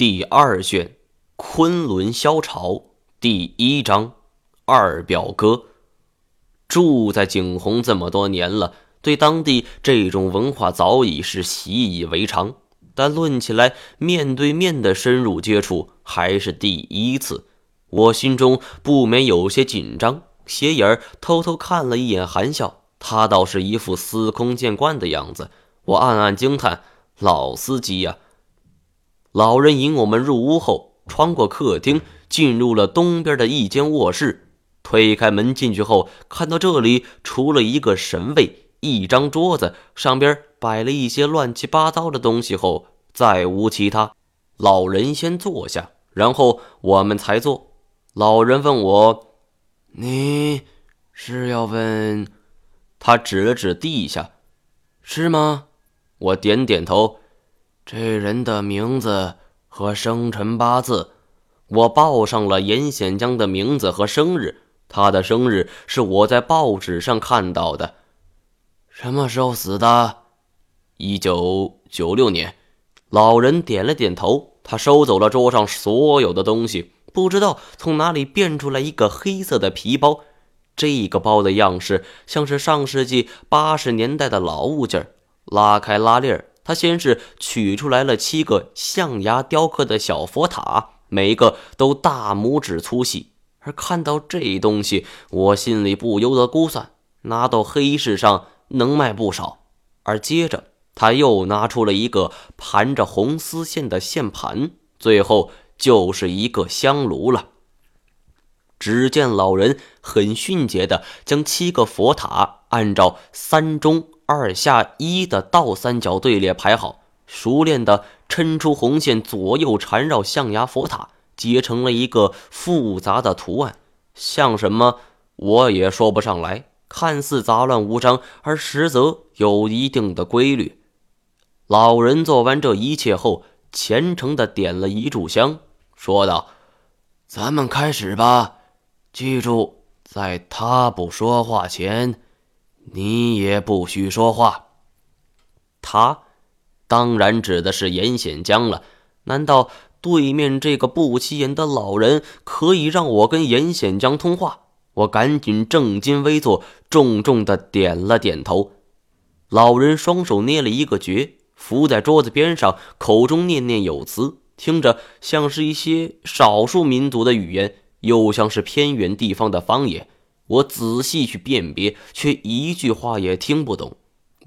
第二卷《昆仑萧朝》第一章二表哥。住在景洪这么多年了，对当地这种文化早已是习以为常。但论起来，面对面的深入接触还是第一次，我心中不免有些紧张。斜眼偷偷看了一眼韩笑，他倒是一副司空见惯的样子。我暗暗惊叹：老司机呀！老人引我们入屋后，穿过客厅，进入了东边的一间卧室。推开门进去后，看到这里除了一个神位、一张桌子，上边摆了一些乱七八糟的东西后，再无其他。老人先坐下，然后我们才坐。老人问我：“你是要问？”他指了指地下，“是吗？”我点点头。这人的名字和生辰八字，我报上了严显江的名字和生日。他的生日是我在报纸上看到的。什么时候死的？一九九六年。老人点了点头。他收走了桌上所有的东西，不知道从哪里变出来一个黑色的皮包。这个包的样式像是上世纪八十年代的老物件拉开拉链。他先是取出来了七个象牙雕刻的小佛塔，每一个都大拇指粗细。而看到这东西，我心里不由得估算，拿到黑市上能卖不少。而接着，他又拿出了一个盘着红丝线的线盘，最后就是一个香炉了。只见老人很迅捷地将七个佛塔按照三中。二下一的倒三角队列排好，熟练地抻出红线，左右缠绕象牙佛塔，结成了一个复杂的图案，像什么我也说不上来。看似杂乱无章，而实则有一定的规律。老人做完这一切后，虔诚地点了一炷香，说道：“咱们开始吧，记住，在他不说话前。”你也不许说话。他当然指的是严显江了。难道对面这个不起眼的老人可以让我跟严显江通话？我赶紧正襟危坐，重重的点了点头。老人双手捏了一个诀，伏在桌子边上，口中念念有词，听着像是一些少数民族的语言，又像是偏远地方的方言。我仔细去辨别，却一句话也听不懂。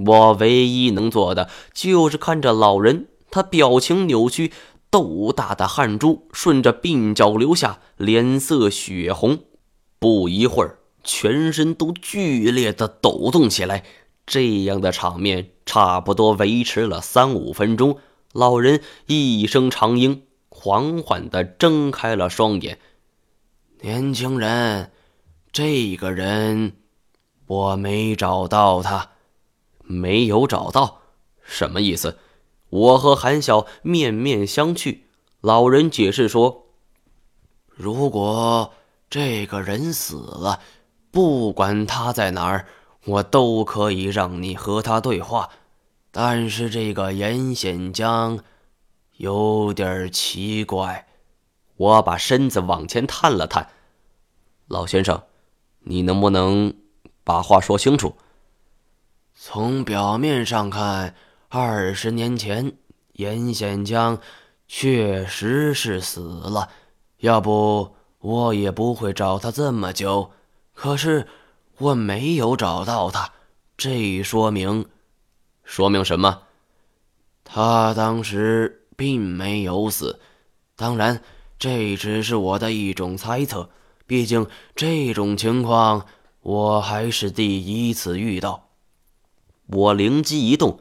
我唯一能做的就是看着老人，他表情扭曲，豆大的汗珠顺着鬓角流下，脸色血红。不一会儿，全身都剧烈的抖动起来。这样的场面差不多维持了三五分钟。老人一声长音，缓缓地睁开了双眼。年轻人。这个人，我没找到他，没有找到，什么意思？我和韩晓面面相觑。老人解释说：“如果这个人死了，不管他在哪儿，我都可以让你和他对话。但是这个严显江有点奇怪。”我把身子往前探了探，老先生。你能不能把话说清楚？从表面上看，二十年前严显江确实是死了，要不我也不会找他这么久。可是我没有找到他，这说明，说明什么？他当时并没有死。当然，这只是我的一种猜测。毕竟这种情况我还是第一次遇到。我灵机一动，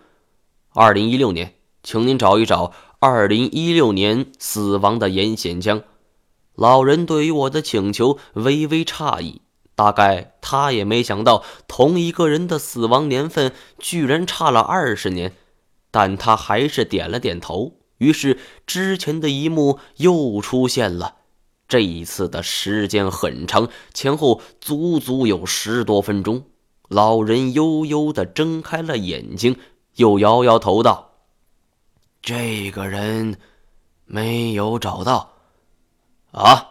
二零一六年，请您找一找二零一六年死亡的严显江。老人对于我的请求微微诧异，大概他也没想到同一个人的死亡年份居然差了二十年，但他还是点了点头。于是之前的一幕又出现了。这一次的时间很长，前后足足有十多分钟。老人悠悠地睁开了眼睛，又摇摇头道：“这个人没有找到。啊！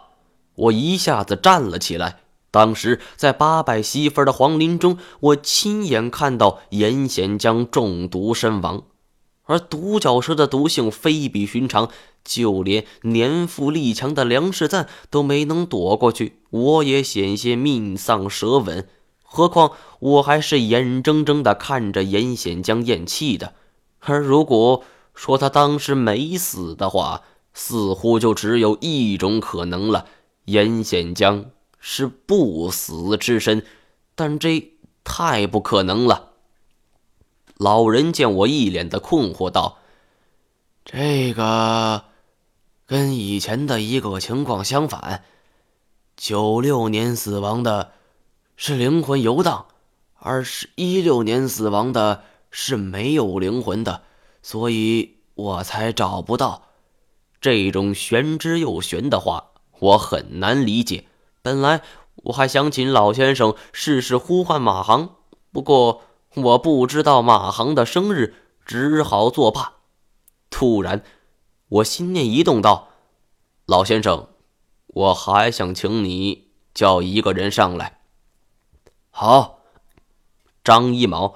我一下子站了起来。当时在八百媳妇的皇陵中，我亲眼看到严显江中毒身亡，而独角蛇的毒性非比寻常，就连年富力强的梁世赞都没能躲过去，我也险些命丧蛇吻。何况我还是眼睁睁地看着严显江咽气的，而如果说他当时没死的话，似乎就只有一种可能了：严显江是不死之身，但这太不可能了。老人见我一脸的困惑，道：“这个跟以前的一个情况相反，九六年死亡的。”是灵魂游荡，而是一六年死亡的是没有灵魂的，所以我才找不到。这种玄之又玄的话，我很难理解。本来我还想请老先生试试呼唤马航，不过我不知道马航的生日，只好作罢。突然，我心念一动，道：“老先生，我还想请你叫一个人上来。”好，张一毛，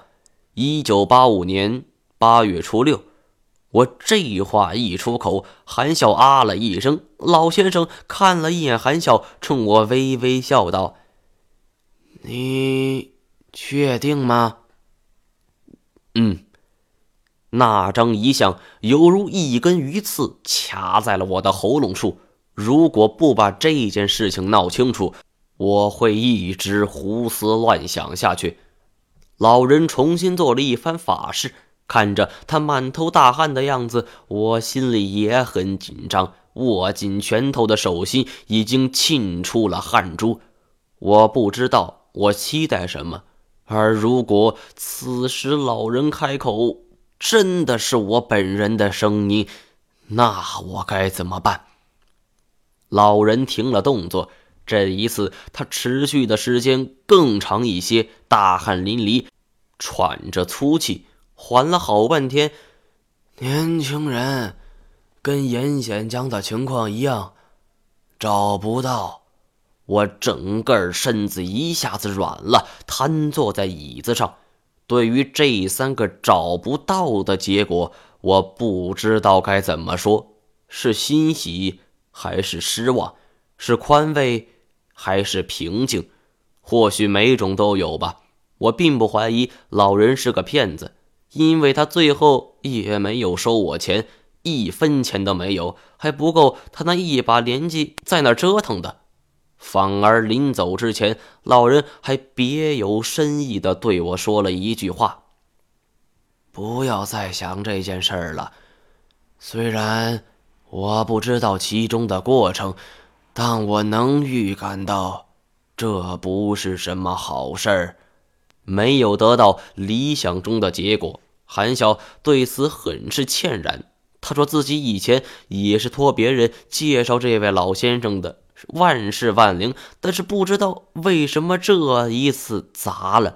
一九八五年八月初六，我这话一出口，韩笑啊了一声。老先生看了一眼韩笑，冲我微微笑道：“你确定吗？”嗯。那张遗像犹如一根鱼刺卡在了我的喉咙处。如果不把这件事情闹清楚，我会一直胡思乱想下去。老人重新做了一番法事，看着他满头大汗的样子，我心里也很紧张。握紧拳头的手心已经沁出了汗珠。我不知道我期待什么，而如果此时老人开口，真的是我本人的声音，那我该怎么办？老人停了动作。这一次，他持续的时间更长一些，大汗淋漓，喘着粗气，缓了好半天。年轻人，跟严显江的情况一样，找不到。我整个身子一下子软了，瘫坐在椅子上。对于这三个找不到的结果，我不知道该怎么说，是欣喜还是失望，是宽慰。还是平静，或许每种都有吧。我并不怀疑老人是个骗子，因为他最后也没有收我钱，一分钱都没有，还不够他那一把年纪在那折腾的。反而临走之前，老人还别有深意地对我说了一句话：“不要再想这件事儿了。虽然我不知道其中的过程。”但我能预感到，这不是什么好事儿。没有得到理想中的结果，韩笑对此很是歉然。他说自己以前也是托别人介绍这位老先生的，万事万灵，但是不知道为什么这一次砸了。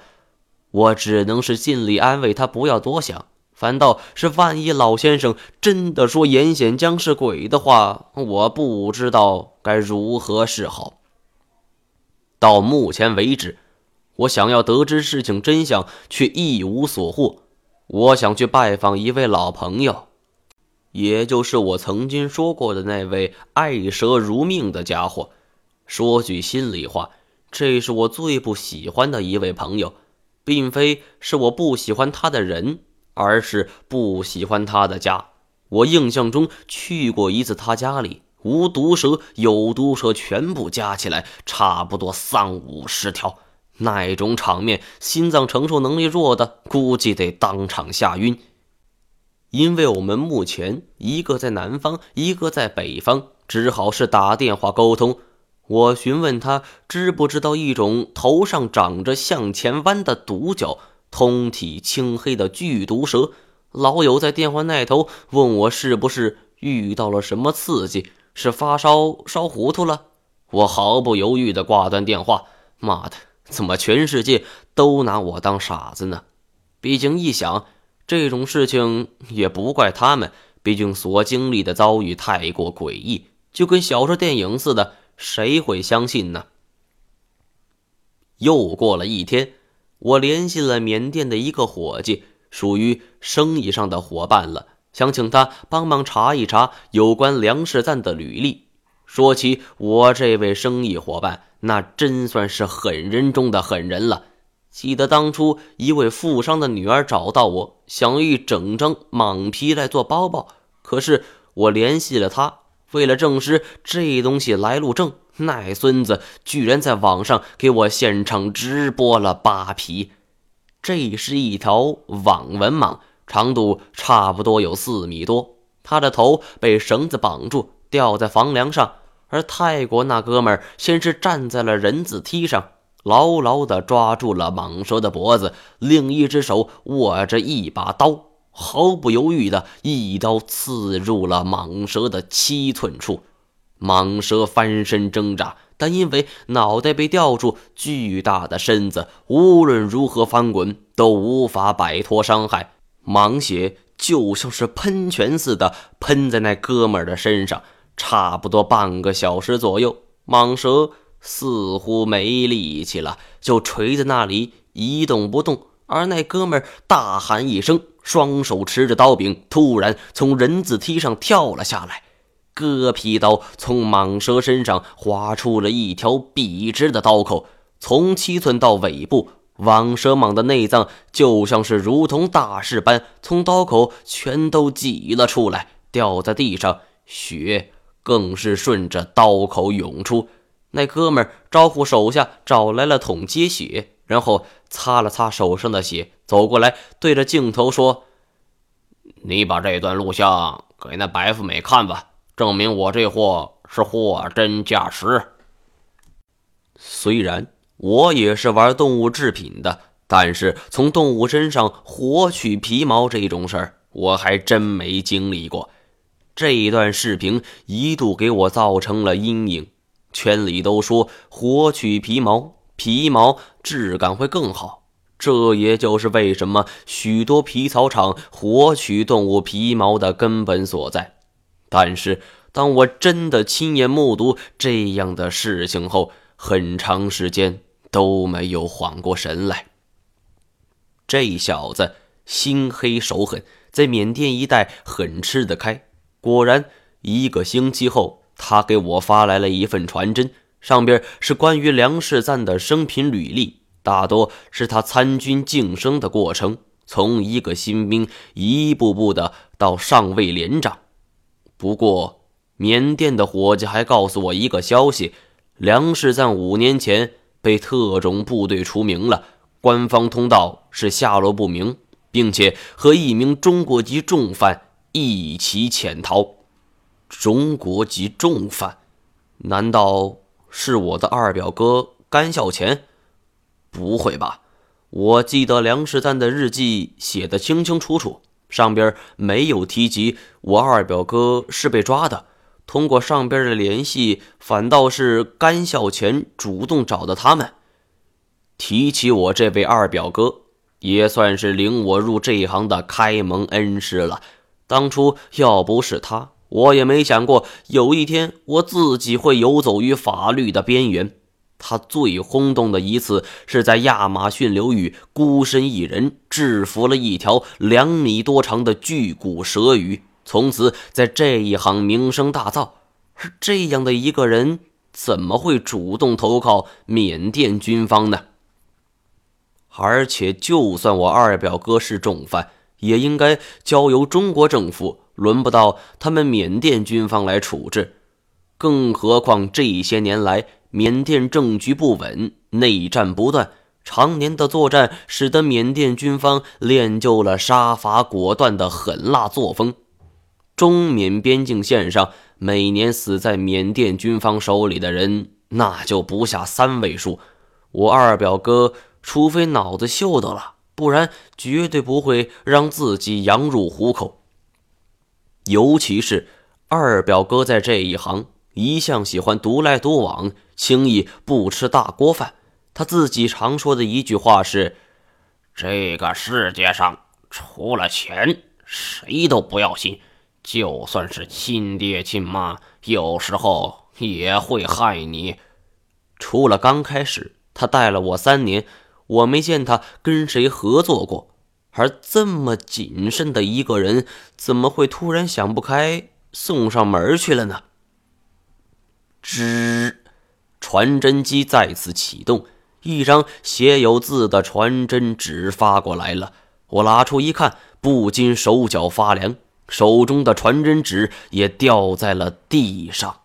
我只能是尽力安慰他，不要多想。反倒是，万一老先生真的说严显江是鬼的话，我不知道该如何是好。到目前为止，我想要得知事情真相，却一无所获。我想去拜访一位老朋友，也就是我曾经说过的那位爱蛇如命的家伙。说句心里话，这是我最不喜欢的一位朋友，并非是我不喜欢他的人。而是不喜欢他的家。我印象中去过一次他家里，无毒蛇有毒蛇全部加起来差不多三五十条，那种场面，心脏承受能力弱的估计得当场吓晕。因为我们目前一个在南方，一个在北方，只好是打电话沟通。我询问他知不知道一种头上长着向前弯的独角。通体青黑的剧毒蛇，老友在电话那头问我是不是遇到了什么刺激，是发烧烧糊涂了。我毫不犹豫地挂断电话。妈的，怎么全世界都拿我当傻子呢？毕竟一想，这种事情也不怪他们，毕竟所经历的遭遇太过诡异，就跟小说电影似的，谁会相信呢？又过了一天，我联系了缅甸的一个伙计，属于生意上的伙伴了，想请他帮忙查一查有关梁世赞的履历。说起我这位生意伙伴，那真算是狠人中的狠人了。记得当初一位富商的女儿找到我，想一整张蟒皮来做包包，可是我联系了他，为了证实这东西来路正，那孙子居然在网上给我现场直播了扒皮。这是一条网纹蟒，长度差不多有四米多，它的头被绳子绑住，吊在房梁上，而泰国那哥们儿先是站在了人字梯上。牢牢地抓住了蟒蛇的脖子，另一只手握着一把刀，毫不犹豫地一刀刺入了蟒蛇的七寸处。蟒蛇翻身挣扎，但因为脑袋被吊住，巨大的身子无论如何翻滚都无法摆脱伤害。蟒血就像是喷泉似的喷在那哥们儿的身上，差不多半个小时左右，蟒蛇。似乎没力气了，就垂在那里一动不动。而那哥们儿大喊一声，双手持着刀柄，突然从人字梯上跳了下来，割皮刀从蟒蛇身上划出了一条笔直的刀口，从七寸到尾部，蟒蛇蟒的内脏就像是如同大石般从刀口全都挤了出来，掉在地上，血更是顺着刀口涌出。那哥们招呼手下找来了桶接血，然后擦了擦手上的血，走过来对着镜头说：“你把这段录像给那白富美看吧，证明我这货是货真价实。”虽然我也是玩动物制品的，但是从动物身上活取皮毛这种事儿，我还真没经历过。这一段视频一度给我造成了阴影。圈里都说活取皮毛，皮毛质感会更好。这也就是为什么许多皮草厂活取动物皮毛的根本所在。但是，当我真的亲眼目睹这样的事情后，很长时间都没有缓过神来。这小子心黑手狠，在缅甸一带很吃得开。果然，一个星期后。他给我发来了一份传真，上边是关于梁世赞的生平履历，大多是他参军晋升的过程，从一个新兵一步步的到上尉连长。不过，缅甸的伙计还告诉我一个消息：梁世赞五年前被特种部队除名了，官方通道是下落不明，并且和一名中国籍重犯一起潜逃。中国籍重犯，难道是我的二表哥甘孝钱？不会吧！我记得梁世赞的日记写的清清楚楚，上边没有提及我二表哥是被抓的。通过上边的联系，反倒是甘孝钱主动找的他们。提起我这位二表哥，也算是领我入这一行的开蒙恩师了。当初要不是他。我也没想过有一天我自己会游走于法律的边缘。他最轰动的一次是在亚马逊流域孤身一人制服了一条两米多长的巨骨蛇鱼，从此在这一行名声大噪。而这样的一个人，怎么会主动投靠缅甸军方呢？而且，就算我二表哥是重犯，也应该交由中国政府。轮不到他们缅甸军方来处置，更何况这些年来缅甸政局不稳，内战不断，常年的作战使得缅甸军方练就了杀伐果断的狠辣作风。中缅边境线上，每年死在缅甸军方手里的人，那就不下三位数。我二表哥，除非脑子秀逗了，不然绝对不会让自己羊入虎口。尤其是二表哥在这一行一向喜欢独来独往，轻易不吃大锅饭。他自己常说的一句话是：“这个世界上除了钱，谁都不要信。就算是亲爹亲妈，有时候也会害你。除了刚开始，他带了我三年，我没见他跟谁合作过。而这么谨慎的一个人，怎么会突然想不开送上门去了呢？吱，传真机再次启动，一张写有字的传真纸发过来了。我拿出一看，不禁手脚发凉，手中的传真纸也掉在了地上。